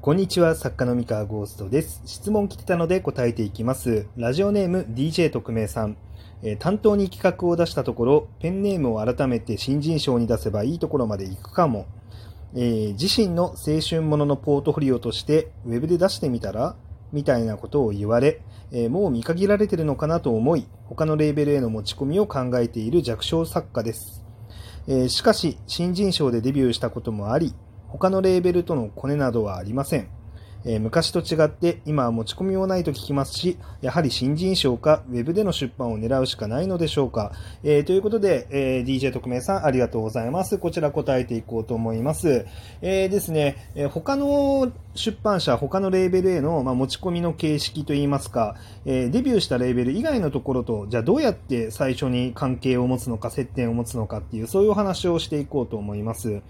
こんにちは、作家の三河ゴーストです。質問来てたので答えていきます。ラジオネーム DJ 特命さん。えー担当に企画を出したところ、ペンネームを改めて新人賞に出せばいいところまで行くかも。えー自身の青春もののポートフォリオとして、ウェブで出してみたらみたいなことを言われ、えーもう見限られてるのかなと思い、他のレーベルへの持ち込みを考えている弱小作家です。えしかし、新人賞でデビューしたこともあり、他のレーベルとのコネなどはありません。えー昔と違って今は持ち込みもないと聞きますし、やはり新人賞かウェブでの出版を狙うしかないのでしょうか。えーということで、えー DJ 特命さんありがとうございます。こちら答えていこうと思います。えーですね、えー他の出版社、他のレーベルへの、まあ、持ち込みの形式といいますか、えーデビューしたレーベル以外のところと、じゃあどうやって最初に関係を持つのか、接点を持つのかっていう、そういうお話をしていこうと思います。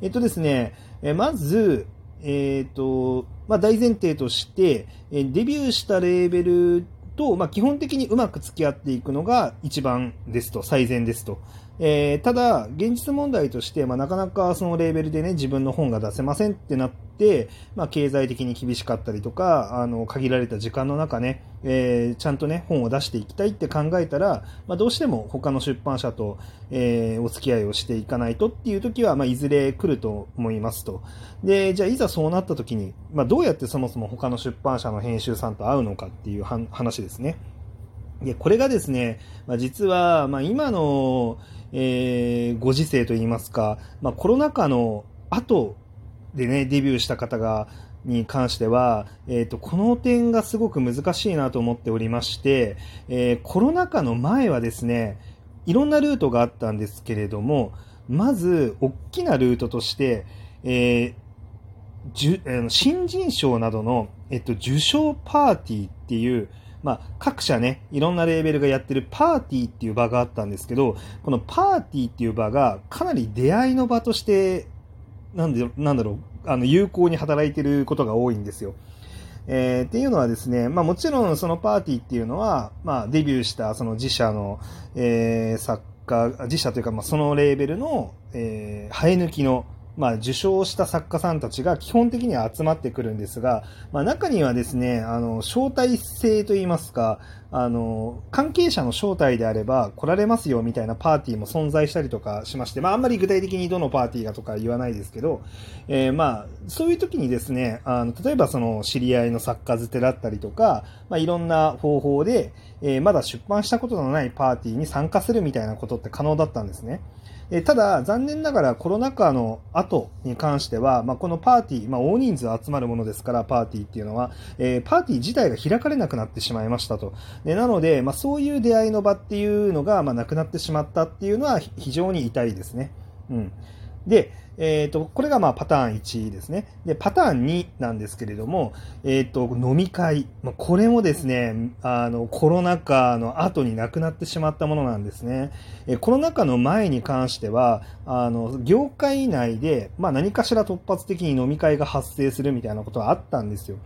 えっとですね、えまず、えっ、と、まあ、大前提として、デビューしたレーベルと、まあ、基本的にうまく付き合っていくのが一番ですと、最善ですと。えーただ、現実問題として、まあ、なかなかそのレーベルでね、自分の本が出せませんってなって、まあ、経済的に厳しかったりとか、あの、限られた時間の中ね、えーちゃんとね、本を出していきたいって考えたら、まあ、どうしても他の出版社と、えーお付き合いをしていかないとっていう時は、まあ、いずれ来ると思いますと。で、じゃあいざそうなった時に、まあ、どうやってそもそも他の出版社の編集さんと会うのかっていう話ですね。で、これがですね、まあ、実は、まあ、今の、えーご時世といいますか、まあ、コロナ禍の後でね、デビューした方が、に関しては、えっ、と、この点がすごく難しいなと思っておりまして、えーコロナ禍の前はですね、いろんなルートがあったんですけれども、まず、大きなルートとして、えーじゅあの新人賞などの、えっと、受賞パーティーっていう、まあ、各社ね、いろんなレーベルがやってるパーティーっていう場があったんですけど、このパーティーっていう場がかなり出会いの場として、なんで、なんだろう、あの、有効に働いてることが多いんですよ。えーっていうのはですね、まあもちろんそのパーティーっていうのは、まあデビューしたその自社の、えー作家、自社というかまあそのレーベルの、えー生え抜きの、まあ受賞した作家さんたちが基本的には集まってくるんですが、まあ中にはですね、あの、招待制といいますか、あの、関係者の招待であれば来られますよみたいなパーティーも存在したりとかしまして、まああんまり具体的にどのパーティーがとか言わないですけど、えーまあ、そういう時にですね、あの、例えばその知り合いの作家づてだったりとか、まあいろんな方法で、えーまだ出版したことのないパーティーに参加するみたいなことって可能だったんですね。えただ、残念ながらコロナ禍の後に関しては、まあ、このパーティー、まあ、大人数集まるものですから、パーティーっていうのは、えーパーティー自体が開かれなくなってしまいましたと。でなので、まあ、そういう出会いの場っていうのが、まあ、なくなってしまったっていうのは非常に痛いですね。うん。で、えっ、と、これがまあパターン1ですね。で、パターン2なんですけれども、えっ、と、飲み会。まあ、これもですね、あの、コロナ禍の後になくなってしまったものなんですね。えーコロナ禍の前に関しては、あの、業界内で、まあ何かしら突発的に飲み会が発生するみたいなことはあったんですよ。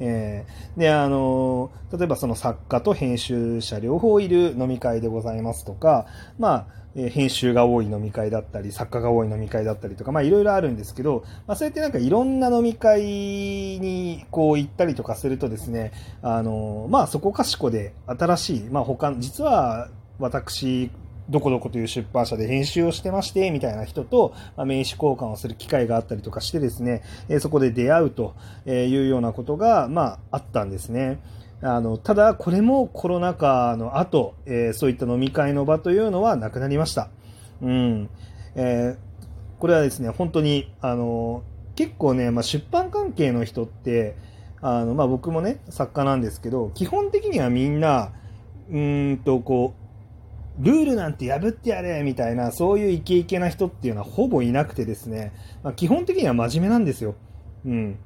えーで、あの、例えばその作家と編集者両方いる飲み会でございますとか、まあ、えー編集が多い飲み会だったり、作家が多い飲み会だったりとか、まあいろいろあるんですけど、まあそうやってなんかいろんな飲み会にこう行ったりとかするとですね、あの、まあそこかしこで新しい、まあ他、実は私、どこどこという出版社で編集をしてまして、みたいな人と、まあ、名刺交換をする機会があったりとかしてですね、えそこで出会うというようなことが、まあ、あったんですね。あの、ただ、これもコロナ禍の後、えーそういった飲み会の場というのはなくなりました。うん。えーこれはですね、本当に、あの、結構ね、まあ、出版関係の人って、あの、まあ、僕もね、作家なんですけど、基本的にはみんな、うんと、こう、ルールなんて破ってやれみたいな、そういうイケイケな人っていうのはほぼいなくてですね、まあ、基本的には真面目なんですよ。うん。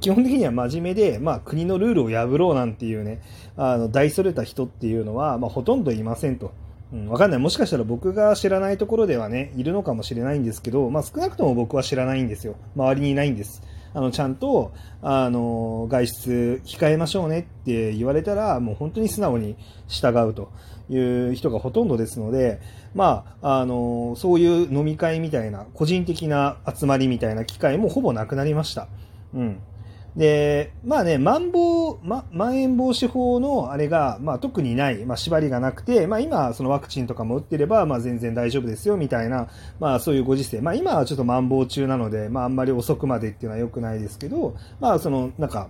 基本的には真面目で、まあ、国のルールを破ろうなんていうね、あの、大それた人っていうのは、まあ、ほとんどいませんと。うん、わかんない。もしかしたら僕が知らないところではね、いるのかもしれないんですけど、まあ、少なくとも僕は知らないんですよ。周りにいないんです。あの、ちゃんと、あの、外出控えましょうねって言われたら、もう本当に素直に従うという人がほとんどですので、まあ、あの、そういう飲み会みたいな、個人的な集まりみたいな機会もほぼなくなりました。うん。で、まあね、まん防、ま、まん延防止法のあれが、まあ特にない、まあ縛りがなくて、まあ今、そのワクチンとかも打ってれば、まあ全然大丈夫ですよ、みたいな、まあそういうご時世。まあ今はちょっとまん防中なので、まああんまり遅くまでっていうのは良くないですけど、まあその、なんか、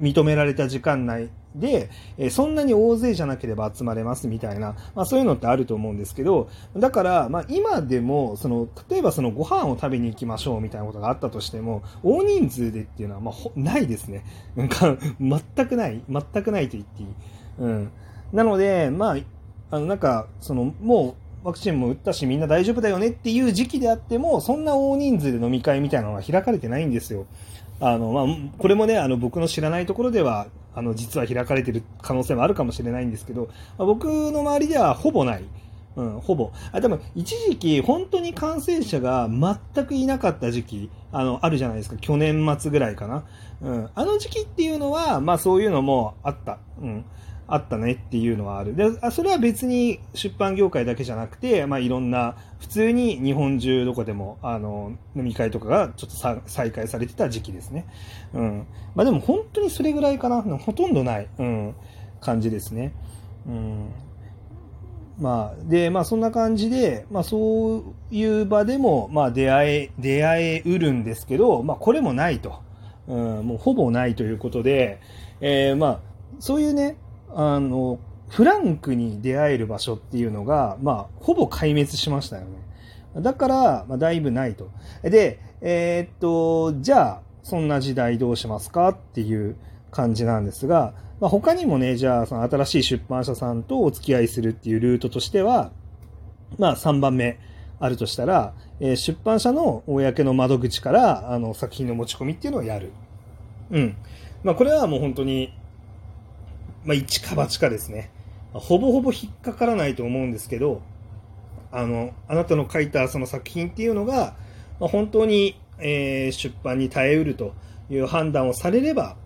認められた時間内で、えそんなに大勢じゃなければ集まれますみたいな、まあそういうのってあると思うんですけど、だから、まあ今でも、その、例えばそのご飯を食べに行きましょうみたいなことがあったとしても、大人数でっていうのは、まあ、ないですね。なんか、全くない、全くないと言っていい。うん。なので、まあ、あの、なんか、その、もう、ワクチンも打ったしみんな大丈夫だよねっていう時期であっても、そんな大人数で飲み会みたいなのは開かれてないんですよ。あの、まあ、これもね、あの、僕の知らないところでは、あの、実は開かれてる可能性もあるかもしれないんですけど、ま、僕の周りではほぼない。うん、ほぼ。あ、でも、一時期、本当に感染者が全くいなかった時期、あの、あるじゃないですか。去年末ぐらいかな。うん。あの時期っていうのは、まあそういうのもあった。うん。あったねっていうのはある。で、それは別に出版業界だけじゃなくて、まあいろんな、普通に日本中どこでも、あの、飲み会とかがちょっと再開されてた時期ですね。うん。まあでも本当にそれぐらいかな。ほとんどない、うん、感じですね。うん。まあ、で、まあそんな感じで、まあそういう場でも、まあ出会え、出会えうるんですけど、まあこれもないと。うん、もうほぼないということで、えー、まあ、そういうね、あの、フランクに出会える場所っていうのが、まあ、ほぼ壊滅しましたよね。だから、まあ、だいぶないと。で、えー、っと、じゃあ、そんな時代どうしますかっていう感じなんですが、まあ、他にもね、じゃあ、その新しい出版社さんとお付き合いするっていうルートとしては、まあ、3番目あるとしたら、えー、出版社の公の窓口から、あの、作品の持ち込みっていうのをやる。うん。まあ、これはもう本当に、まあ、一か八かですね。ほぼほぼ引っかからないと思うんですけど、あの、あなたの書いたその作品っていうのが、まあ、本当に、えー、出版に耐えうるという判断をされれば、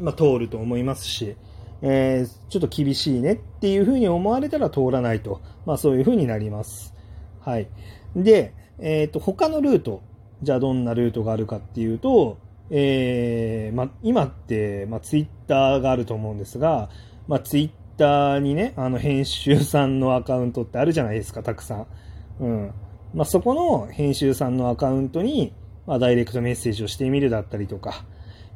まあ、通ると思いますし、えー、ちょっと厳しいねっていうふうに思われたら通らないと、まあ、そういうふうになります。はい。で、えっ、ー、と、他のルート、じゃあどんなルートがあるかっていうと、えー、ま、今って、まツイッターがあると思うんですが、まツイッターにね、あの、編集さんのアカウントってあるじゃないですか、たくさん。うん。ま、そこの編集さんのアカウントに、ま、ダイレクトメッセージをしてみるだったりとか、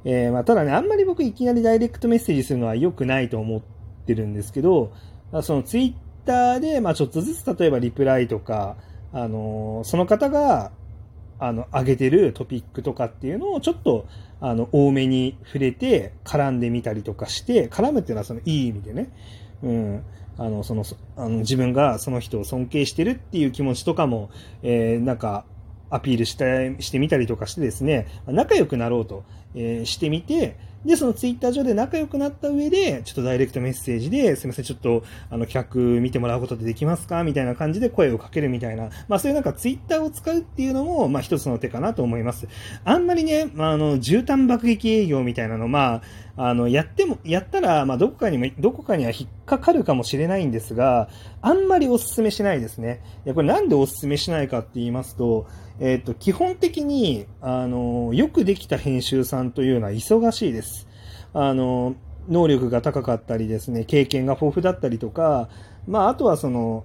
えー、ま、ただね、あんまり僕いきなりダイレクトメッセージするのは良くないと思ってるんですけど、そのツイッターで、ま、ちょっとずつ例えばリプライとか、あのー、その方が、あの、上げてるトピックとかっていうのをちょっと、あの、多めに触れて、絡んでみたりとかして、絡むっていうのはそのいい意味でね、うん、あの、その、あの自分がその人を尊敬してるっていう気持ちとかも、えー、なんか、アピールしてしてみたりとかしてですね、仲良くなろうと、えー、してみて、で、そのツイッター上で仲良くなった上で、ちょっとダイレクトメッセージで、すみません、ちょっと、あの、企画見てもらうことでできますか？みたいな感じで声をかけるみたいな、まあそういうなんかツイッターを使うっていうのも、まあ一つの手かなと思います。あんまりね、まああの、絨毯爆撃営業みたいなの、まあ、あの、やっても、やったら、まあどこかにも、どこかには引っかかるかもしれないんですが、あんまりお勧めしないですね。いや、これなんでお勧めしないかって言いますと、えっ、ー、と、基本的に、あの、よくできた編集さんというのは忙しいです。あの、能力が高かったりですね、経験が豊富だったりとか、まあ、あとはその、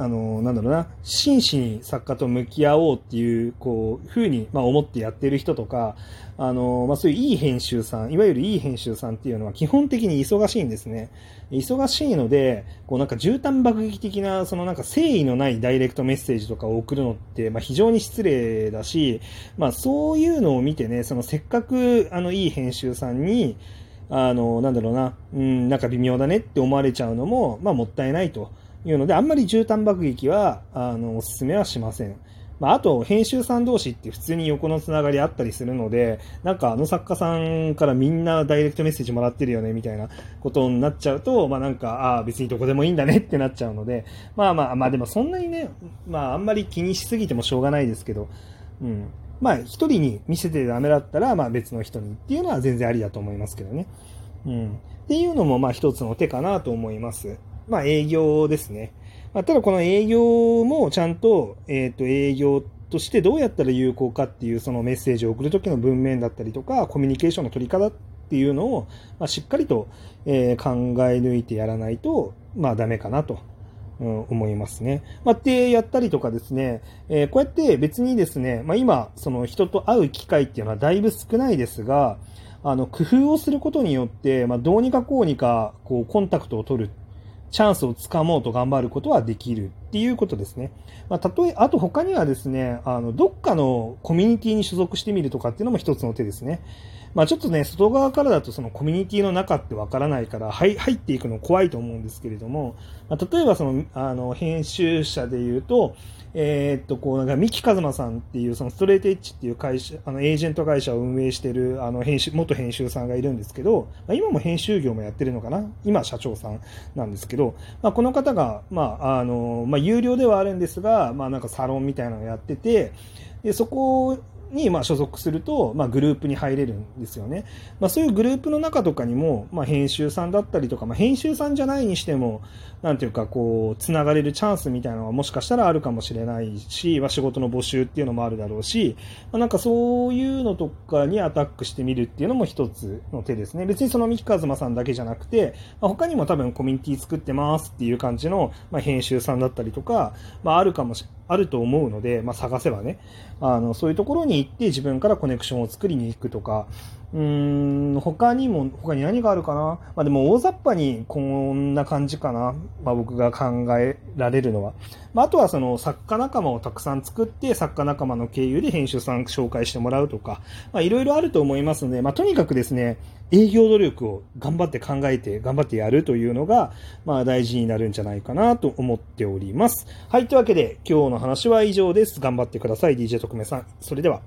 あの、なんだろうな、真摯に作家と向き合おうっていう、こう、ふうに、まあ、思ってやってる人とか、あの、まあ、そういういい編集さん、いわゆるいい編集さんっていうのは基本的に忙しいんですね。忙しいので、こうなんか絨毯爆撃的な、そのなんか誠意のないダイレクトメッセージとかを送るのって、まあ、非常に失礼だし、まあ、そういうのを見てね、そのせっかく、あの、いい編集さんに、あの、なんだろうな、うん、なんか微妙だねって思われちゃうのも、まあ、もったいないと。いうので、あんまり絨毯爆撃は、あの、お勧めはしません。まあ、あと、編集さん同士って普通に横のつながりあったりするので、なんかあの作家さんからみんなダイレクトメッセージもらってるよね、みたいなことになっちゃうと、まあなんか、ああ、別にどこでもいいんだねってなっちゃうので、まあまあ、まあでもそんなにね、まああんまり気にしすぎてもしょうがないですけど、うん。まあ一人に見せてダメだったら、まあ別の人にっていうのは全然ありだと思いますけどね。うん。っていうのもまあ一つの手かなと思います。まあ営業ですね。まあ、ただこの営業もちゃんと、えっ、ー、と、営業としてどうやったら有効かっていうそのメッセージを送るときの文面だったりとか、コミュニケーションの取り方っていうのを、まあ、しっかりと、え考え抜いてやらないと、まあダメかなと。うん、思いますね。まあ、ってやったりとかですね、えー、こうやって別にですね、まあ、今、その人と会う機会っていうのはだいぶ少ないですが、あの、工夫をすることによって、まあ、どうにかこうにか、こう、コンタクトを取るチャンスをつかもうと頑張ることはできる。っていうことですね。まあ、例え、あと他にはですね、あの、どっかのコミュニティに所属してみるとかっていうのも一つの手ですね。まあ、ちょっとね、外側からだとそのコミュニティの中ってわからないから、はい入っていくの怖いと思うんですけれども、まあ、例えばその、あの、編集者で言うと、えー、っと、こう、なんか、三木和馬さんっていう、そのストレートエッジっていう会社、あの、エージェント会社を運営してる、あの、編集、元編集さんがいるんですけど、まあ、今も編集業もやってるのかな？今、社長さんなんですけど、まあ、この方が、まあ、あの、まあ、有料ではあるんですが、まあ、なんかサロンみたいなのをやってて、で、そこにまあ所属すると、まあ、グループに入れるんですよね。まあ、そういうグループの中とかにも、まあ、編集さんだったりとか、まあ、編集さんじゃないにしても、なんていうか、こう、つながれるチャンスみたいなのはもしかしたらあるかもしれないし、まあ、仕事の募集っていうのもあるだろうし、まあ、なんかそういうのとかにアタックしてみるっていうのも一つの手ですね。別にその三木和馬さんだけじゃなくて、まあ、他にも多分コミュニティ作ってますっていう感じの、まあ、編集さんだったりとか、まあ、あるかもし、あると思うので、まあ、探せばね、あの、そういうところに行って自分からコネクションを作りに行くとか、うーん、他にも、他に何があるかな？まあでも大雑把にこんな感じかな。まあ僕が考えられるのは。まああとはその作家仲間をたくさん作って作家仲間の経由で編集さん紹介してもらうとか、まあいろいろあると思いますので、まあとにかくですね、営業努力を頑張って考えて、頑張ってやるというのが、まあ大事になるんじゃないかなと思っております。はい、というわけで今日の話は以上です。頑張ってください、DJ 特命さん。それでは。